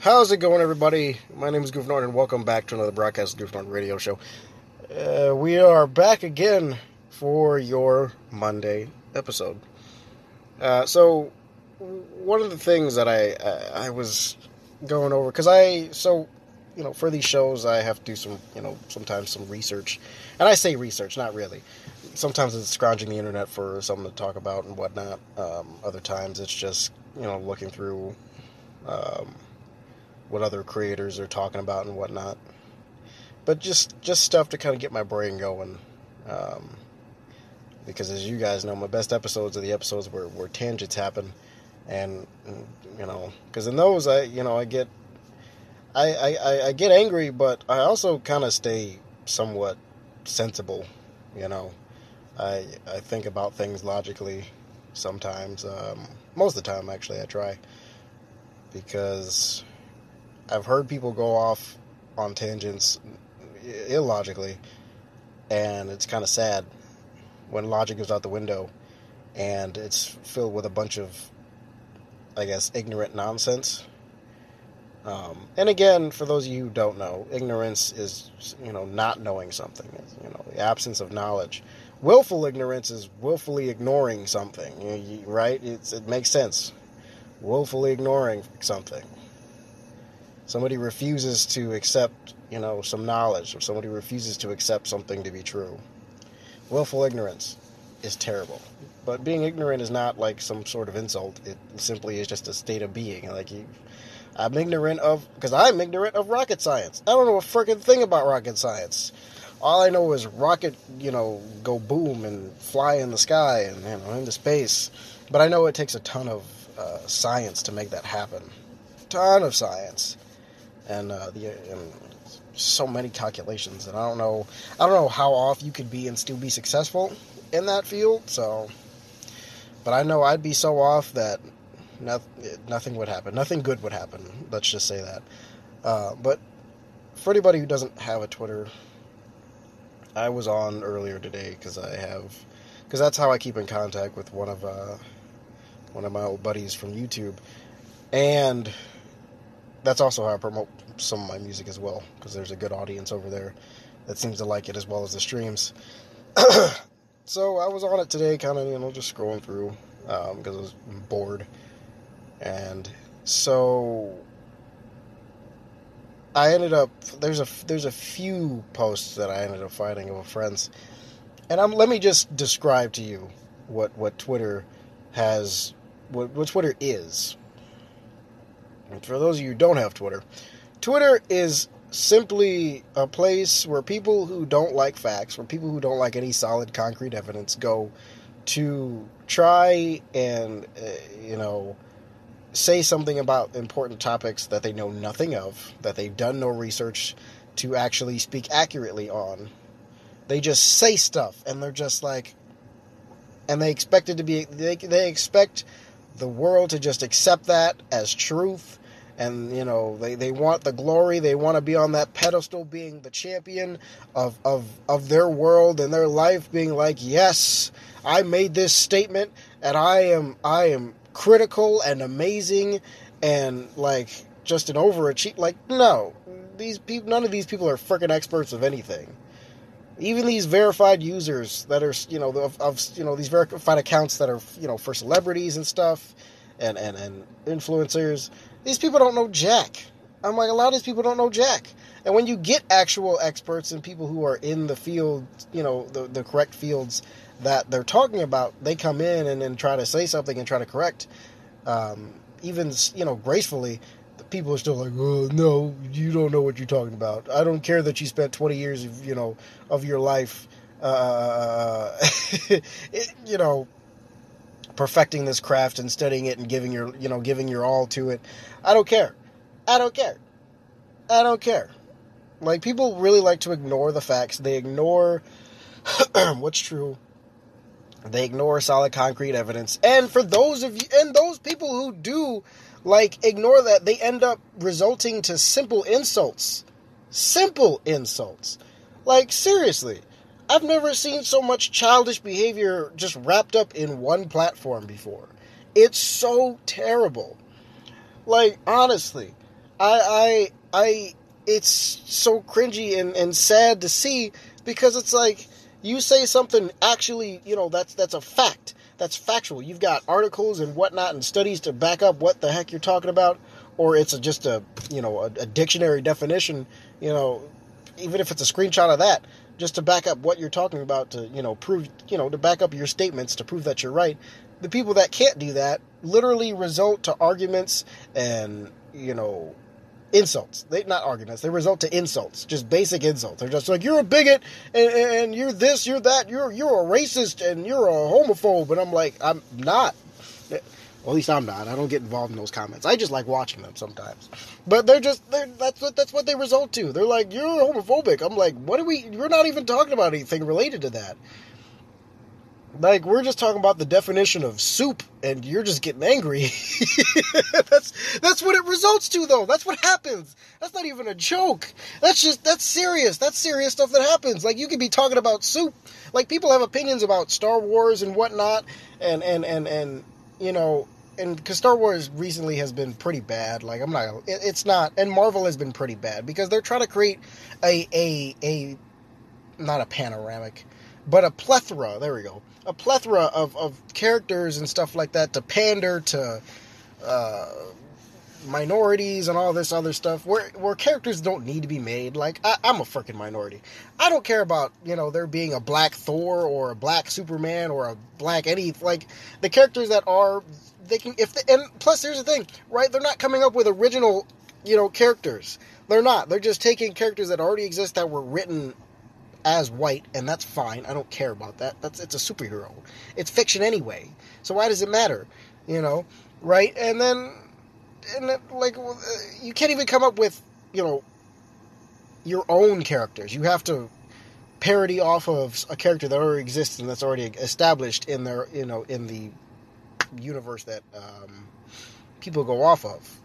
How's it going, everybody? My name is Goof Norton, and welcome back to another broadcast of Goof Norton Radio Show. Uh, we are back again for your Monday episode. Uh, so, one of the things that I I, I was going over because I so you know for these shows I have to do some you know sometimes some research, and I say research, not really. Sometimes it's scrounging the internet for something to talk about and whatnot. Um, other times it's just you know looking through. Um, what other creators are talking about and whatnot. But just just stuff to kind of get my brain going. Um, because as you guys know, my best episodes are the episodes where, where tangents happen, and you know, because in those I you know I get I, I, I get angry, but I also kind of stay somewhat sensible. You know, I I think about things logically sometimes. Um, most of the time, actually, I try because I've heard people go off on tangents illogically, and it's kind of sad when logic goes out the window and it's filled with a bunch of, I guess, ignorant nonsense. Um, and again, for those of you who don't know, ignorance is, you know, not knowing something. It's, you know, the absence of knowledge. Willful ignorance is willfully ignoring something, right? It's, it makes sense. Willfully ignoring something somebody refuses to accept, you know, some knowledge, or somebody refuses to accept something to be true. Willful ignorance is terrible. But being ignorant is not like some sort of insult. It simply is just a state of being. Like you, I'm ignorant of because I'm ignorant of rocket science. I don't know a freaking thing about rocket science. All I know is rocket, you know, go boom and fly in the sky and you know into space. But I know it takes a ton of uh, science to make that happen. Ton of science and uh, the and so many calculations, and I don't know I don't know how off you could be and still be successful in that field. So, but I know I'd be so off that nothing would happen, nothing good would happen. Let's just say that. Uh, but for anybody who doesn't have a Twitter, I was on earlier today because I have because that's how I keep in contact with one of uh, one of my old buddies from YouTube, and that's also how I promote some of my music as well because there's a good audience over there that seems to like it as well as the streams. so I was on it today, kind of you know just scrolling through because um, I was bored, and so I ended up there's a there's a few posts that I ended up finding of friends, and I'm let me just describe to you what what Twitter has what, what Twitter is and for those of you who don't have Twitter, Twitter is simply a place where people who don't like facts, where people who don't like any solid concrete evidence go to try and, uh, you know, say something about important topics that they know nothing of, that they've done no research to actually speak accurately on. They just say stuff and they're just like, and they expect it to be, they, they expect the world to just accept that as truth and you know they, they want the glory. They want to be on that pedestal being the champion of, of of their world and their life being like yes i made this statement and i am i am critical and amazing and like just an overachieve like no. These people none of these people are freaking experts of anything. Even these verified users that are you know of, of you know these verified accounts that are you know for celebrities and stuff and and, and influencers these people don't know jack. I'm like, a lot of these people don't know jack. And when you get actual experts and people who are in the field, you know, the, the correct fields that they're talking about, they come in and then try to say something and try to correct, um, even, you know, gracefully, the people are still like, oh, no, you don't know what you're talking about. I don't care that you spent 20 years of, you know, of your life, uh, it, you know, perfecting this craft and studying it and giving your you know giving your all to it. I don't care. I don't care. I don't care. Like people really like to ignore the facts. They ignore what's true. They ignore solid concrete evidence. And for those of you and those people who do like ignore that, they end up resulting to simple insults. Simple insults. Like seriously. I've never seen so much childish behavior just wrapped up in one platform before. It's so terrible. Like, honestly, I I I it's so cringy and, and sad to see because it's like you say something actually, you know, that's that's a fact. That's factual. You've got articles and whatnot and studies to back up what the heck you're talking about, or it's a, just a you know a, a dictionary definition. You know, even if it's a screenshot of that, just to back up what you're talking about to you know prove you know to back up your statements to prove that you're right. The people that can't do that literally result to arguments and you know insults. They not arguments. They result to insults, just basic insults. They're just like you're a bigot and, and you're this, you're that, you're you're a racist and you're a homophobe. And I'm like, I'm not. Well, at least I'm not. I don't get involved in those comments. I just like watching them sometimes. But they're just they're, that's what that's what they result to. They're like you're homophobic. I'm like, what are we? We're not even talking about anything related to that. Like we're just talking about the definition of soup, and you're just getting angry. that's that's what it results to, though. That's what happens. That's not even a joke. That's just that's serious. That's serious stuff that happens. Like you could be talking about soup. Like people have opinions about Star Wars and whatnot, and and and and you know, and because Star Wars recently has been pretty bad. Like I'm not, it, it's not, and Marvel has been pretty bad because they're trying to create a a a not a panoramic, but a plethora. There we go a plethora of, of characters and stuff like that to pander to uh, minorities and all this other stuff where where characters don't need to be made. Like I, am a freaking minority. I don't care about you know there being a black Thor or a black Superman or a black any like the characters that are they can if and plus there's the thing right they're not coming up with original you know characters. They're not. They're just taking characters that already exist that were written as white, and that's fine. I don't care about that. That's it's a superhero. It's fiction anyway. So why does it matter? You know, right? And then, and then, like, uh, you can't even come up with you know your own characters. You have to parody off of a character that already exists and that's already established in their you know in the universe that um, people go off of.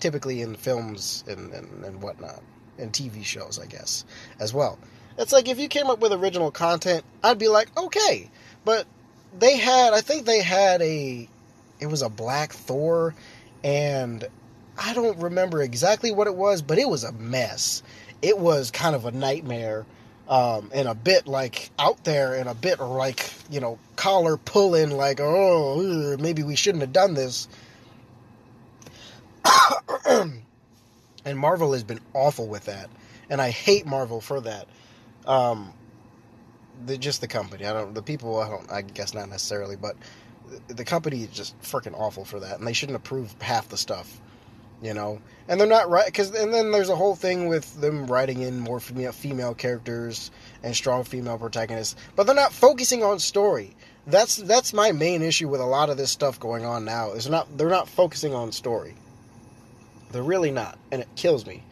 Typically in films and, and, and whatnot, and TV shows, I guess, as well. It's like if you came up with original content, I'd be like, okay. But they had, I think they had a, it was a Black Thor, and I don't remember exactly what it was, but it was a mess. It was kind of a nightmare. Um, and a bit like out there and a bit like you know collar pulling like oh maybe we shouldn't have done this and marvel has been awful with that and i hate marvel for that um, the, just the company. I don't. The people. I don't. I guess not necessarily, but the company is just freaking awful for that, and they shouldn't approve half the stuff. You know, and they're not right because, and then there's a whole thing with them writing in more female, female characters and strong female protagonists, but they're not focusing on story. That's that's my main issue with a lot of this stuff going on now. Is not they're not focusing on story. They're really not, and it kills me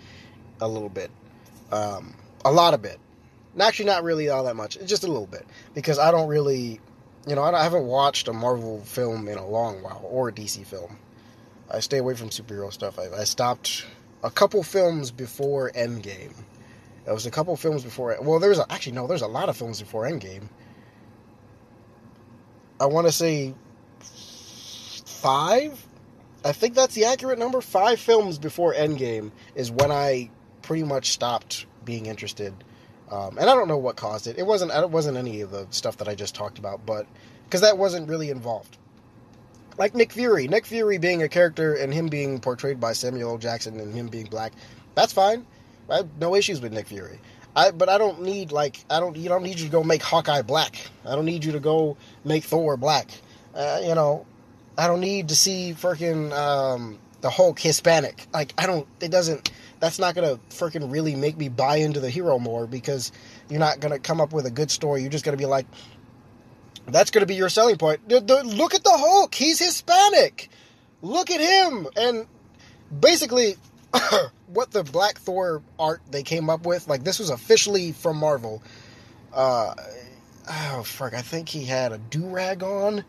a little bit, um, a lot of bit Actually, not really all that much. Just a little bit because I don't really, you know, I haven't watched a Marvel film in a long while or a DC film. I stay away from superhero stuff. I, I stopped a couple films before Endgame. There was a couple films before. Well, there's a, actually no, there's a lot of films before Endgame. I want to say five. I think that's the accurate number. Five films before Endgame is when I pretty much stopped being interested um, and I don't know what caused it. It wasn't. It wasn't any of the stuff that I just talked about, but because that wasn't really involved. Like Nick Fury, Nick Fury being a character and him being portrayed by Samuel L. Jackson and him being black, that's fine. I have no issues with Nick Fury. I, but I don't need like I don't you don't need you to go make Hawkeye black. I don't need you to go make Thor black. Uh, you know, I don't need to see freaking um, the Hulk Hispanic. Like I don't. It doesn't that's not gonna freaking really make me buy into the hero more because you're not gonna come up with a good story. You're just gonna be like, that's gonna be your selling point. The, the, look at the Hulk. He's Hispanic. Look at him. And basically, what the Black Thor art they came up with, like this was officially from Marvel. Uh, oh fuck, I think he had a do rag on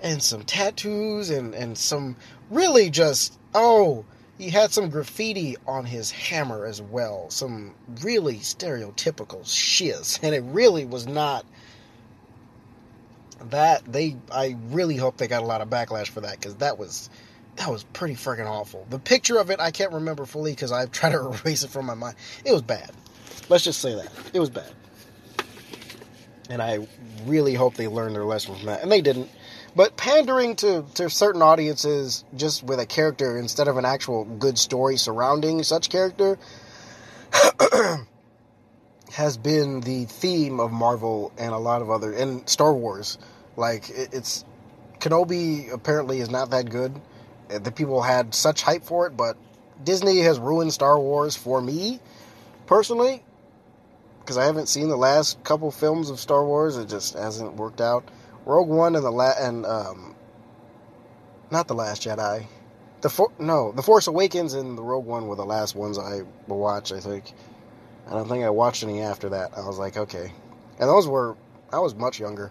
and some tattoos and and some really just oh he had some graffiti on his hammer as well. Some really stereotypical shiz. And it really was not that they I really hope they got a lot of backlash for that cuz that was that was pretty freaking awful. The picture of it I can't remember fully because I've tried to erase it from my mind. It was bad. Let's just say that it was bad, and I really hope they learned their lesson from that, and they didn't. But pandering to, to certain audiences just with a character instead of an actual good story surrounding such character has been the theme of Marvel and a lot of other and Star Wars. Like it, it's Kenobi apparently is not that good. Uh, the people had such hype for it, but Disney has ruined Star Wars for me personally because I haven't seen the last couple films of Star Wars. It just hasn't worked out. Rogue One and the la- and um, not the Last Jedi. The For- no, the Force Awakens and the Rogue One were the last ones I watched. I think. I don't think I watched any after that. I was like, okay, and those were I was much younger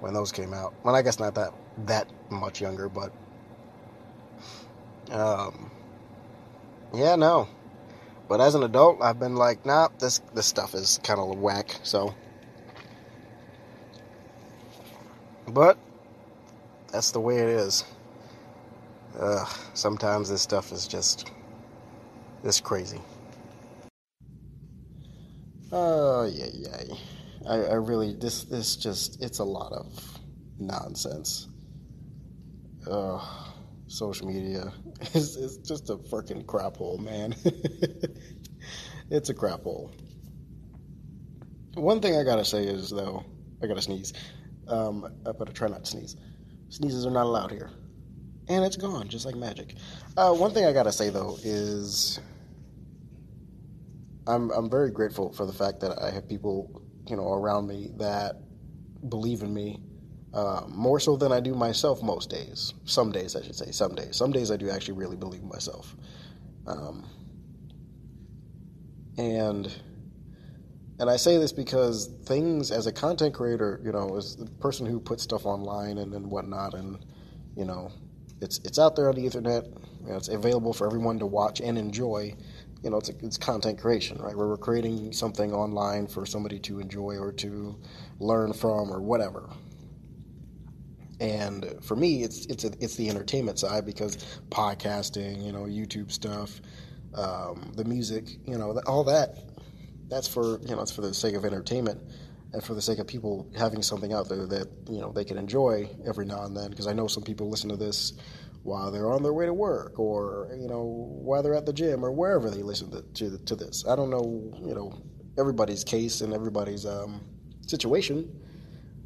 when those came out. Well, I guess not that that much younger, but um, yeah, no. But as an adult, I've been like, nah, this this stuff is kind of whack. So But that's the way it is. Sometimes this stuff is just this crazy. Oh yeah, yeah. I, I really this this just it's a lot of nonsense. Uh, social media is is just a freaking crap hole, man. it's a crap hole. One thing I gotta say is though, I gotta sneeze. Um, I better try not to sneeze. Sneezes are not allowed here. And it's gone, just like magic. Uh, one thing I gotta say though is I'm I'm very grateful for the fact that I have people, you know, around me that believe in me uh, more so than I do myself most days. Some days, I should say. Some days. Some days I do actually really believe in myself. Um, and and I say this because things as a content creator, you know, as the person who puts stuff online and, and whatnot, and you know, it's it's out there on the internet. You know, it's available for everyone to watch and enjoy. You know, it's it's content creation, right? Where we're creating something online for somebody to enjoy or to learn from or whatever. And for me, it's it's a, it's the entertainment side because podcasting, you know, YouTube stuff, um, the music, you know, all that that's for you know it's for the sake of entertainment and for the sake of people having something out there that you know they can enjoy every now and then because I know some people listen to this while they're on their way to work or you know while they're at the gym or wherever they listen to to, to this. I don't know you know everybody's case and everybody's um, situation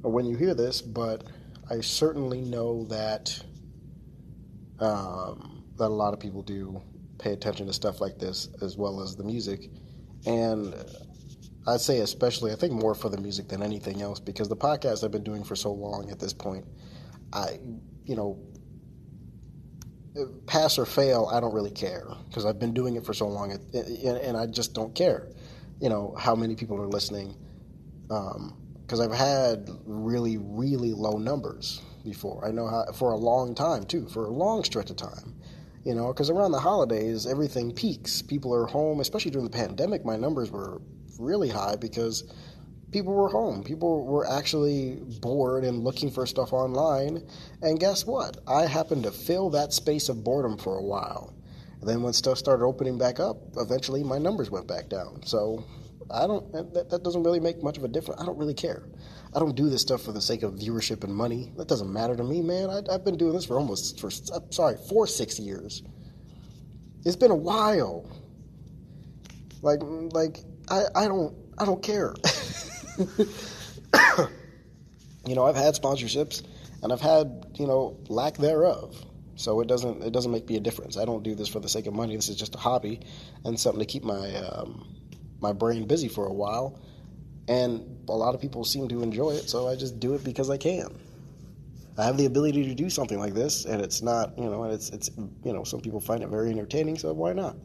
or when you hear this, but I certainly know that um, that a lot of people do pay attention to stuff like this as well as the music and I'd say especially, I think more for the music than anything else because the podcast I've been doing for so long at this point, I, you know, pass or fail, I don't really care because I've been doing it for so long and I just don't care, you know, how many people are listening. Because um, I've had really, really low numbers before. I know how, for a long time too, for a long stretch of time you know, because around the holidays, everything peaks. People are home, especially during the pandemic. My numbers were really high because people were home. People were actually bored and looking for stuff online. And guess what? I happened to fill that space of boredom for a while. And then when stuff started opening back up, eventually my numbers went back down. So I don't. That, that doesn't really make much of a difference. I don't really care. I don't do this stuff for the sake of viewership and money. That doesn't matter to me, man. I, have been doing this for almost for I'm sorry for six years. It's been a while. Like like I, I don't I don't care. you know I've had sponsorships and I've had you know lack thereof. So it doesn't it doesn't make me a difference. I don't do this for the sake of money. This is just a hobby and something to keep my um, my brain busy for a while and a lot of people seem to enjoy it, so I just do it because I can. I have the ability to do something like this, and it's not, you know, it's it's you know, some people find it very entertaining, so why not?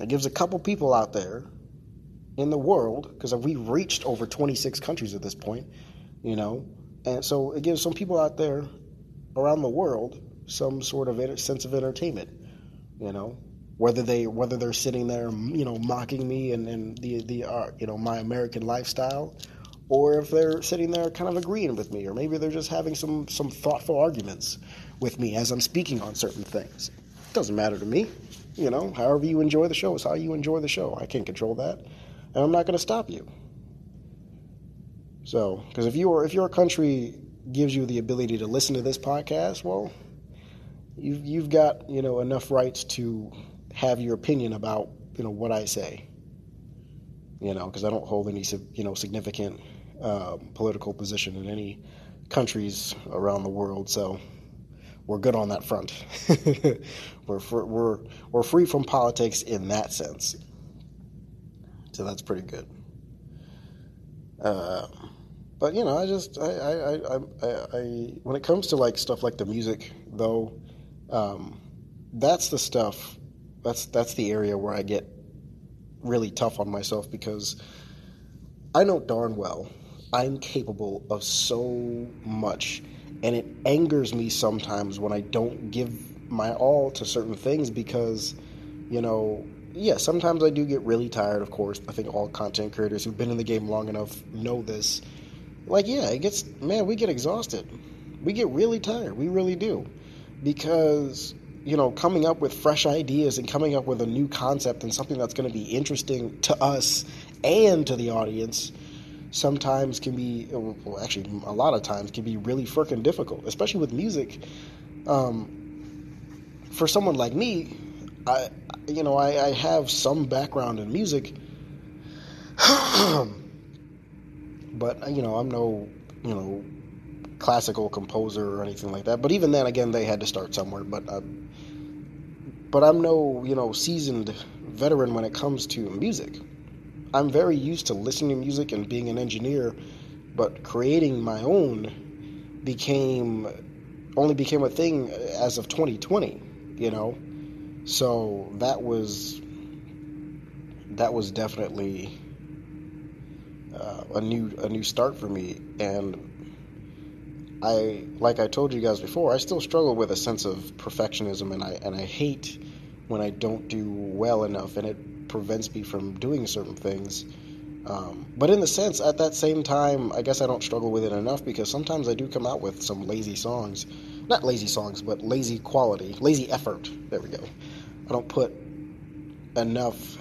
It gives a couple people out there in the world, because we've reached over 26 countries at this point, you know, and so it gives some people out there around the world some sort of sense of entertainment, you know, whether they whether they're sitting there you know mocking me and, and the the uh, you know my American lifestyle or if they're sitting there kind of agreeing with me or maybe they're just having some some thoughtful arguments with me as I'm speaking on certain things. It doesn't matter to me. You know, however you enjoy the show is how you enjoy the show. I can't control that, and I'm not going to stop you. So, because if your if your country gives you the ability to listen to this podcast, well, you've you've got you know enough rights to have your opinion about you know what I say. You know, because I don't hold any you know significant uh, political position in any countries around the world, so we're good on that front. we're, we're we're free from politics in that sense, so that's pretty good. Uh, but you know, I just I I, I I, I when it comes to like stuff like the music though, um, that's the stuff. That's that's the area where I get really tough on myself because I know darn well I'm capable of so much, and it angers me sometimes when I don't give my all to certain things because, you know, yeah, sometimes I do get really tired, of course. I think all content creators who've been in the game long enough know this. Like, yeah, it gets, man, we get exhausted. We get really tired. We really do. Because, you know, coming up with fresh ideas and coming up with a new concept and something that's going to be interesting to us and to the audience sometimes can be, well, actually, a lot of times can be really freaking difficult, especially with music. Um, for someone like me, I, you know, I, I have some background in music, but you know, I'm no, you know, classical composer or anything like that. But even then, again, they had to start somewhere. But, uh, but I'm no, you know, seasoned veteran when it comes to music. I'm very used to listening to music and being an engineer, but creating my own became only became a thing as of 2020, you know. So that was that was definitely uh, a new a new start for me and I like I told you guys before, I still struggle with a sense of perfectionism and I and I hate when I don't do well enough and it prevents me from doing certain things. Um, but in the sense, at that same time, I guess I don't struggle with it enough because sometimes I do come out with some lazy songs. Not lazy songs, but lazy quality, lazy effort. There we go. I don't put enough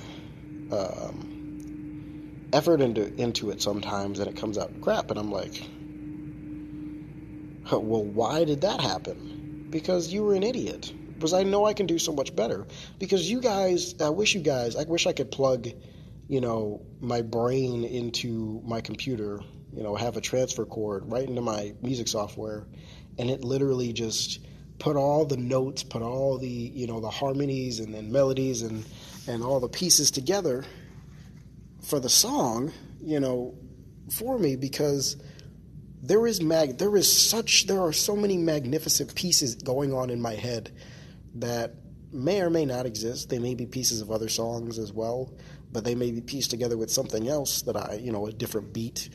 um, effort into into it sometimes, and it comes out crap. And I'm like, well, why did that happen? Because you were an idiot because I know I can do so much better. Because you guys, I wish you guys, I wish I could plug, you know, my brain into my computer, you know, have a transfer cord right into my music software, and it literally just put all the notes, put all the, you know, the harmonies and, and melodies and, and all the pieces together for the song, you know, for me because there is mag there is such there are so many magnificent pieces going on in my head that may or may not exist. They may be pieces of other songs as well, but they may be pieced together with something else that I, you know, a different beat,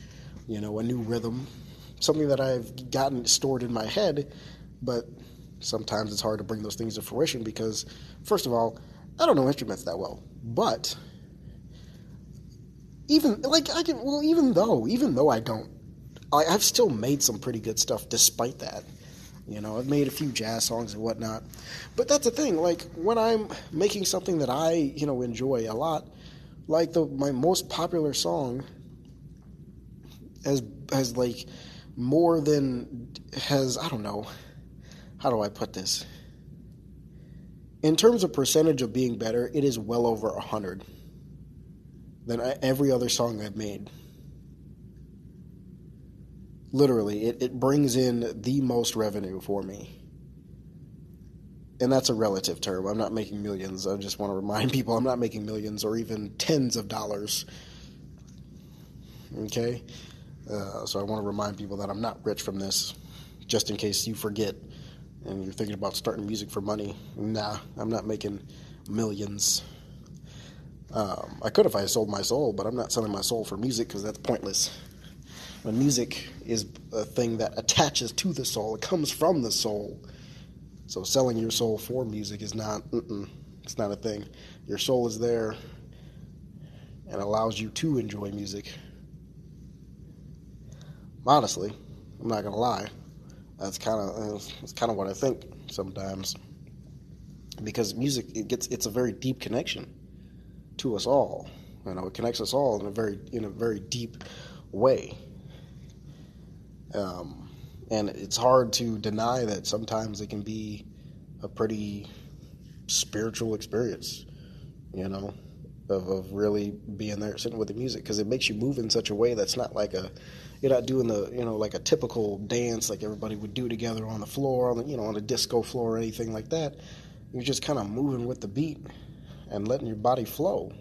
you know, a new rhythm, something that I've gotten stored in my head, but sometimes it's hard to bring those things to fruition because, first of all, I don't know instruments that well, but even like I can well even though even though I don't I've still made some pretty good stuff despite that you know, I've made a few jazz songs and whatnot. But that's the thing, like when I'm making something that I, you know, enjoy a lot, like the my most popular song has has like more than has I don't know how do I put this? In terms of percentage of being better, it is well over a hundred than uh, every other song I've made. Literally, it, it brings in the most revenue for me. And that's a relative term. I'm not making millions. I just want to remind people I'm not making millions or even tens of dollars. Okay? Uh, so I want to remind people that I'm not rich from this, just in case you forget and you're thinking about starting music for money. Nah, I'm not making millions. Um, I could if I sold my soul, but I'm not selling my soul for music because that's pointless when music is a thing that attaches to the soul, it comes from the soul. So selling your soul for music is not, it's not a thing. Your soul is there and allows you to enjoy music. Honestly, I'm not gonna lie. That's kind of that's kind of what I think. sometimes because music it gets it's a very deep connection to us all. You know, it connects us all in a very in a very deep way. Um, and it's hard to deny that sometimes it can be a pretty spiritual experience, you know, of, of really being there, sitting with the music, because it makes you move in such a way that's not like a, you're not doing the, you know, like a typical dance like everybody would do together on the floor, on the, you know, on a disco floor or anything like that. You're just kind of moving with the beat and letting your body flow,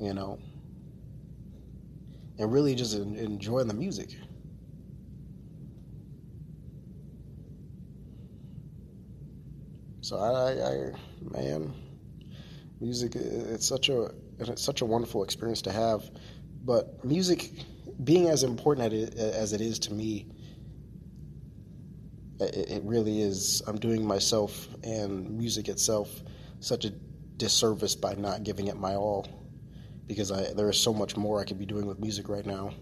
you know, and really just enjoying the music. So I, I, man, music it's such a it's such a wonderful experience to have. But music, being as important as it is to me, it really is. I'm doing myself and music itself such a disservice by not giving it my all, because I there is so much more I could be doing with music right now.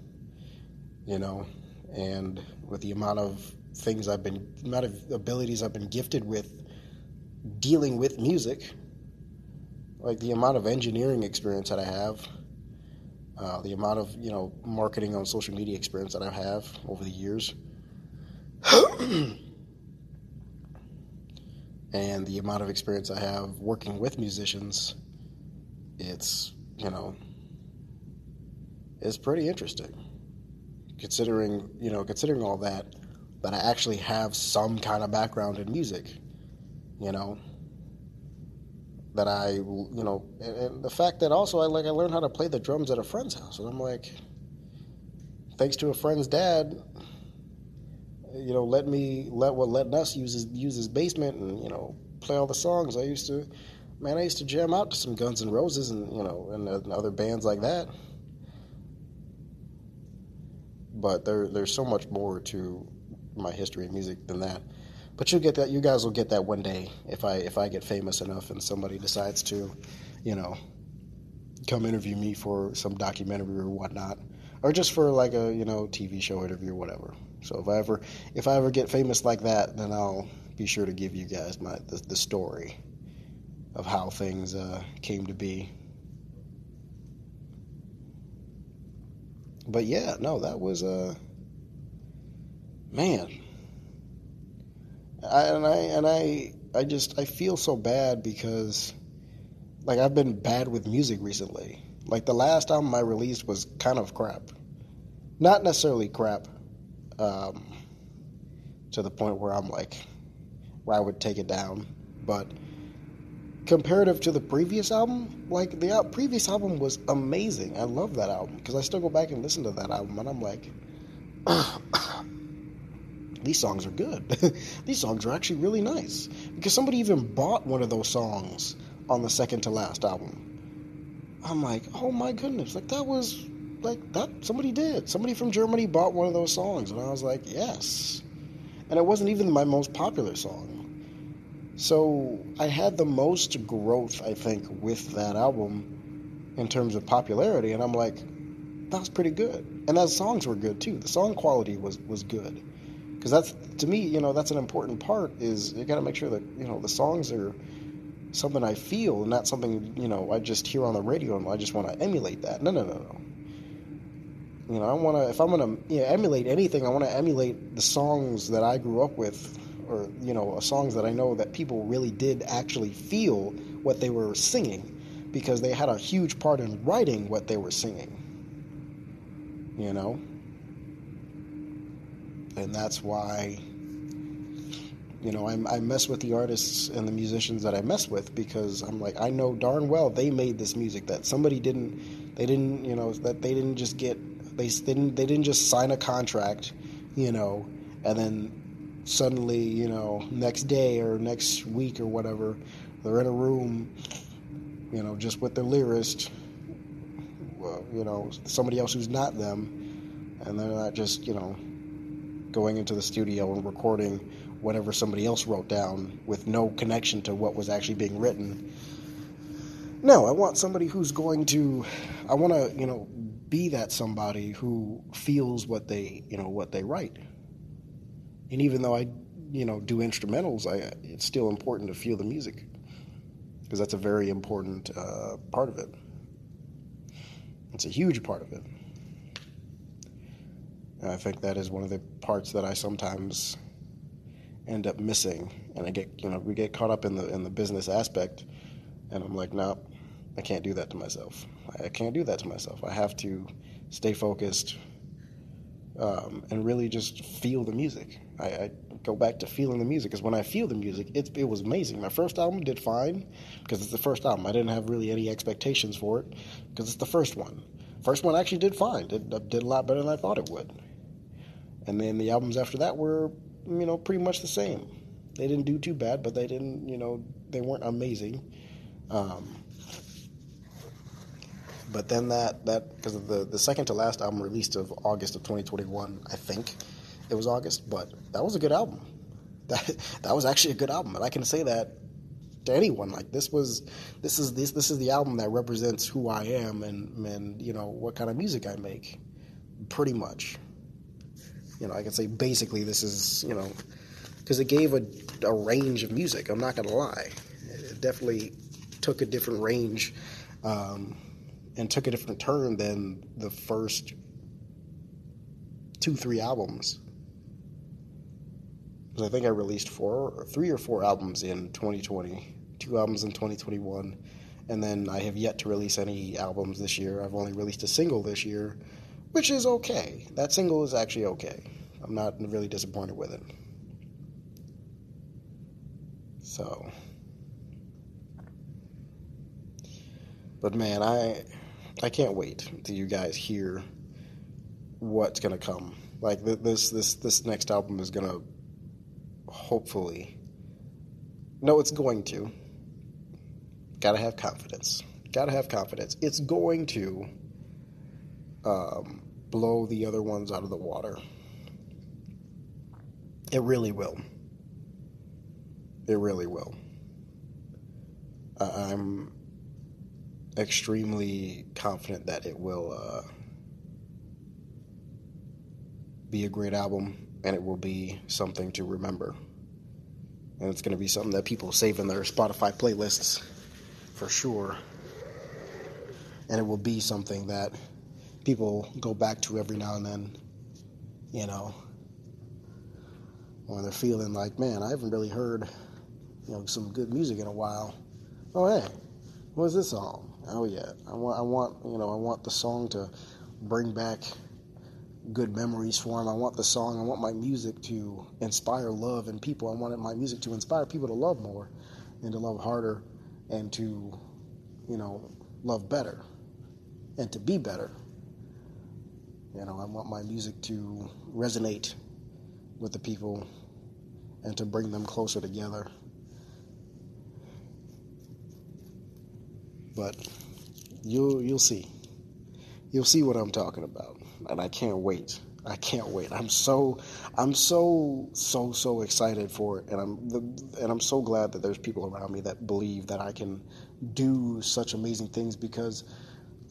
You know, and with the amount of things I've been, amount of abilities I've been gifted with dealing with music, like the amount of engineering experience that I have, uh, the amount of you know marketing on social media experience that I have over the years, and the amount of experience I have working with musicians, it's you know, it's pretty interesting. Considering you know, considering all that, that I actually have some kind of background in music you know that I, you know, and, and, the fact that also I like I learned how to play the drums at a friend's house, and I'm like, thanks to a friend's dad, you know, let me let what letting us use his use his basement and you know play all the songs. I used to, man, I used to jam out to some Guns N' Roses and you know and, uh, and other bands like that. But there there's so much more to my history of music than that. But you'll get that. You guys will get that one day if I if I get famous enough and somebody decides to, you know, come interview me for some documentary or whatnot, or just for like a you know TV show interview or whatever. So if I ever if I ever get famous like that, then I'll be sure to give you guys my the, the story of how things uh, came to be. But yeah, no, that was uh man, I, and I and I I just I feel so bad because like I've been bad with music recently. Like the last album I released was kind of crap. Not necessarily crap, um, to the point where I'm like, where I would take it down. But comparative to the previous album, like the previous album was amazing. I love that album because I still go back and listen to that album, and I'm like, these songs are good. these songs are actually really nice. Because somebody even bought one of those songs on the second to last album. I'm like, oh my goodness, like that was like that somebody did. Somebody from Germany bought one of those songs and I was like, yes. And it wasn't even my most popular song. So I had the most growth, I think, with that album in terms of popularity, and I'm like, that was pretty good. And those songs were good too. The song quality was was good because that's to me, you know, that's an important part. Is you got to make sure that you know the songs are something I feel, and not something you know I just hear on the radio and I just want to emulate that. No, no, no, no. You know, I want to. If I'm gonna you know, emulate anything, I want to emulate the songs that I grew up with, or you know, songs that I know that people really did actually feel what they were singing, because they had a huge part in writing what they were singing. You know and that's why you know I, I mess with the artists and the musicians that I mess with because I'm like I know darn well they made this music that somebody didn't they didn't you know that they didn't just get they didn't they didn't just sign a contract you know and then suddenly you know next day or next week or whatever they're in a room you know just with their lyrist you know somebody else who's not them and they're not just you know going into the studio and recording whatever somebody else wrote down with no connection to what was actually being written. No, I want somebody who's going to I want to, you know, be that somebody who feels what they, you know, what they write. And even though I you know do instrumentals, I it's still important to feel the music because that's a very important uh, part of it. It's a huge part of it. I think that is one of the parts that I sometimes end up missing, and I get you know we get caught up in the in the business aspect, and I'm like, no, I can't do that to myself. I can't do that to myself. I have to stay focused um, and really just feel the music. I, I, go back to feeling the music because when I feel the music, it, it was amazing. My first album did fine because it's the first album. I didn't have really any expectations for it because it's the first one. First one actually did fine. Did did a lot better than I thought it would. And then the albums after that were, you know, pretty much the same. They didn't do too bad, but they didn't, you know, they weren't amazing. Um, but then that that because the the second to last album released of August of 2021, I think it was August, but that was a good album. That that was actually a good album, and I can say that to anyone. Like this was this is this this is the album that represents who I am and and you know what kind of music I make, pretty much. You know, I can say basically this is you know because it gave a, a range of music. I'm not gonna lie, it definitely took a different range. Um, and took a different turn than the first two, three albums. Because I think I released four, three or four albums in 2020, two albums in 2021, and then I have yet to release any albums this year. I've only released a single this year, which is okay. That single is actually okay. I'm not really disappointed with it. So, but man, I I can't wait till you guys hear what's gonna come. Like this, this, this next album is gonna hopefully. No, it's going to. Gotta have confidence. Gotta have confidence. It's going to um, blow the other ones out of the water. It really will. It really will. I'm extremely confident that it will uh, be a great album and it will be something to remember. And it's going to be something that people save in their Spotify playlists for sure. And it will be something that people go back to every now and then, you know, when they're feeling like, man, I haven't really heard, you know, some good music in a while. Oh, hey, what's this song? Oh yeah, I want, I want, you know, I want the song to bring back good memories for him. I want the song, I want my music to inspire love in people. I wanted my music to inspire people to love more and to love harder and to, you know, love better and to be better. You know, I want my music to resonate with the people and to bring them closer together. but you'll you'll see. You'll see what I'm talking about, and I can't wait. I can't wait. I'm so I'm so so so excited for it, and I'm the, and I'm so glad that there's people around me that believe that I can do such amazing things because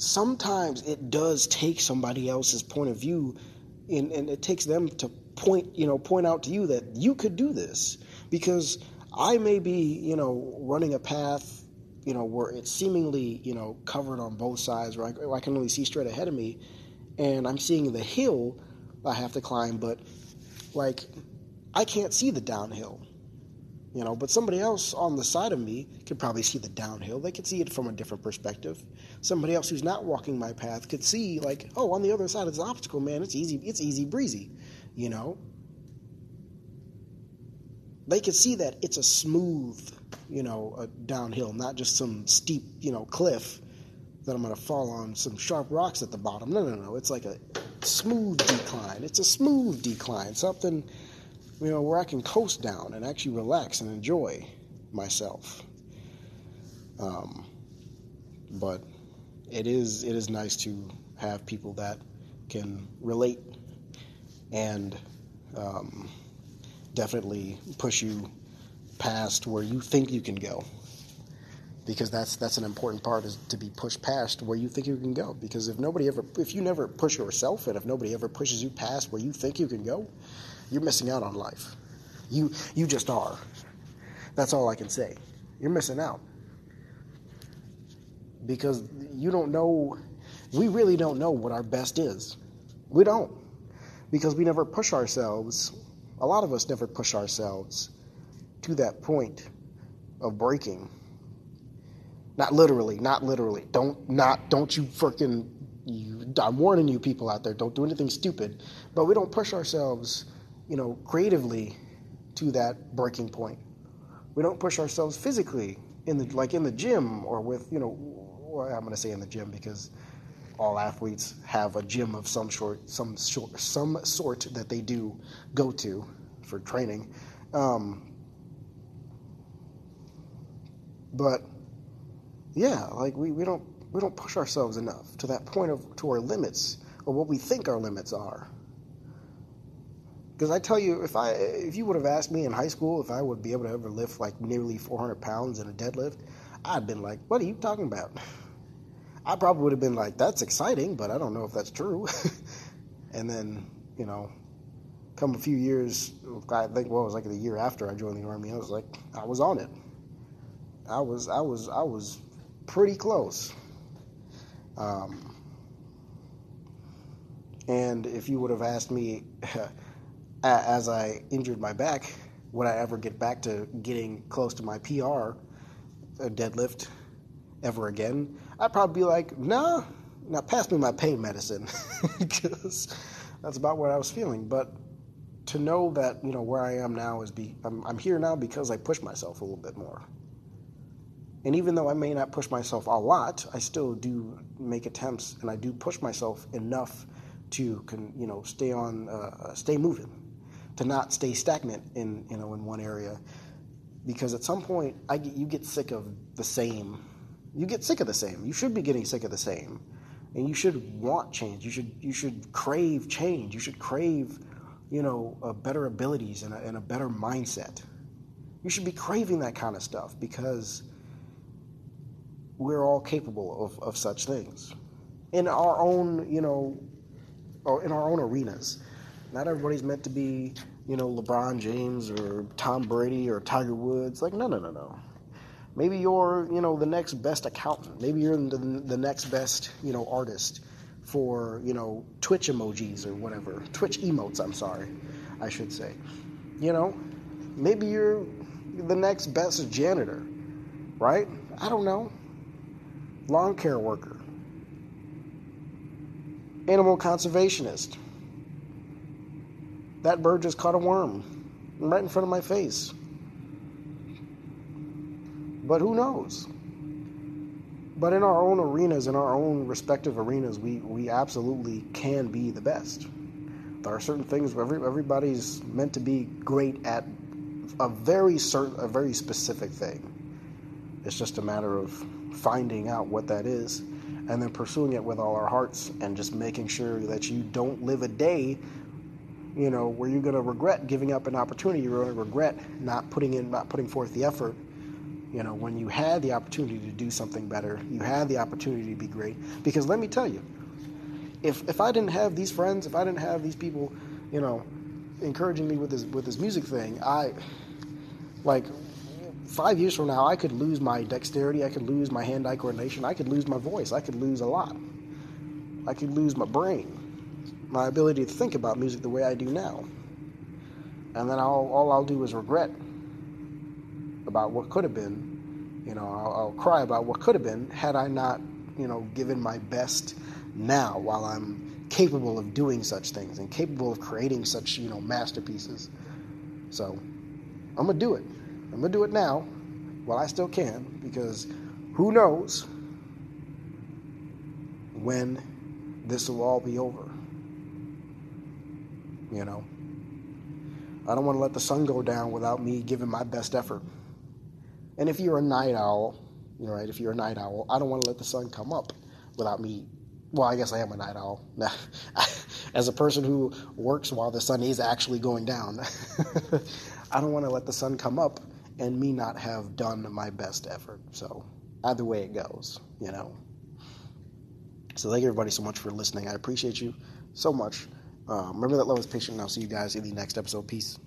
sometimes it does take somebody else's point of view, and, and it takes them to point you know point out to you that you could do this. Because I may be you know running a path you know, where it's seemingly, you know, covered on both sides, where I, I can only see straight ahead of me, and I'm seeing the hill I have to climb, but like I can't see the downhill, you know. But somebody else on the side of me could probably see the downhill. They could see it from a different perspective. Somebody else who's not walking my path could see, like, oh, on the other side of this obstacle, man, it's easy, it's easy breezy, you know. They could see that it's a smooth you know, a downhill, not just some steep, you know, cliff that I'm going to fall on some sharp rocks at the bottom. No, no, no. It's like a smooth decline. It's a smooth decline, something, you know, where I can coast down and actually relax and enjoy myself. Um, but it is it is nice to have people that can relate and um, definitely push you past where you think you can go because that's that's an important part is to be pushed past where you think you can go because if nobody ever if you never push yourself and if nobody ever pushes you past where you think you can go you're missing out on life you you just are. That's all I can say. You're missing out. Because you don't know we really don't know what our best is. We don't. Because we never push ourselves. A lot of us never push ourselves to that point of breaking. Not literally, not literally. Don't not don't you freaking you, I'm warning you people out there, don't do anything stupid. But we don't push ourselves, you know, creatively to that breaking point. We don't push ourselves physically in the like in the gym or with, you know, I'm going to say in the gym because all athletes have a gym of some sort, some sort, some sort that they do go to for training. Um, but yeah, like we, we don't we don't push ourselves enough to that point of to our limits or what we think our limits are. Because I tell you, if I if you would have asked me in high school if I would be able to ever lift like nearly 400 pounds in a deadlift, I'd been like, "What are you talking about?" I probably would have been like, "That's exciting, but I don't know if that's true." and then, you know, come a few years, I think what well, was like the year after I joined the army, I was like, I was on it. I was, I was, I was pretty close. Um, and if you would have asked me as I injured my back, would I ever get back to getting close to my PR a deadlift ever again? I'd probably be like, nah, now pass me my pain medicine because that's about what I was feeling. But to know that you know where I am now is be I'm, I'm here now because I push myself a little bit more. And even though I may not push myself a lot, I still do make attempts, and I do push myself enough to, you know, stay on, uh, stay moving, to not stay stagnant in, you know, in one area, because at some point, I get, you get sick of the same. You get sick of the same. You should be getting sick of the same, and you should want change. You should, you should crave change. You should crave, you know, better abilities and a, and a better mindset. You should be craving that kind of stuff because we're all capable of, of such things in our own, you know, or in our own arenas. Not everybody's meant to be, you know, LeBron James or Tom Brady or Tiger Woods. Like, no, no, no, no. Maybe you're, you know, the next best accountant. Maybe you're the, the next best, you know, artist for, you know, Twitch emojis or whatever. Twitch emotes, I'm sorry, I should say. You know, maybe you're the next best janitor, right? I don't know lawn care worker, animal conservationist. That bird just caught a worm right in front of my face. But who knows? But in our own arenas, in our own respective arenas, we, we absolutely can be the best. There are certain things where every, everybody's meant to be great at a very certain, a very specific thing. It's just a matter of finding out what that is and then pursuing it with all our hearts and just making sure that you don't live a day you know where you're going to regret giving up an opportunity. You're going to regret not putting in not putting forth the effort. You know when you had the opportunity to do something better you had the opportunity to be great. Because let me tell you if if I didn't have these friends if I didn't have these people you know encouraging me with this with this music thing I like five years from now, I could lose my dexterity, I could lose my hand eye coordination, I could lose my voice, I could lose a lot. I could lose my brain, my ability to think about music the way I do now. And then I'll, all I'll do is regret about what could have been. You know, I'll, I'll cry about what could have been had I not, you know, given my best now while I'm capable of doing such things and capable of creating such, you know, masterpieces. So I'm going to do it. I'm going to do it now while I still can because who knows when this will all be over. You know? I don't want to let the sun go down without me giving my best effort. And if you're a night owl, you know, right, if you're a night owl, I don't want to let the sun come up without me. Well, I guess I am a night owl. As a person who works while the sun is actually going down, I don't want to let the sun come up and me not have done my best effort. So either way it goes, you know. So thank everybody so much for listening. I appreciate you so much. Um, remember that love is patient, and I'll see you guys in the next episode. Peace.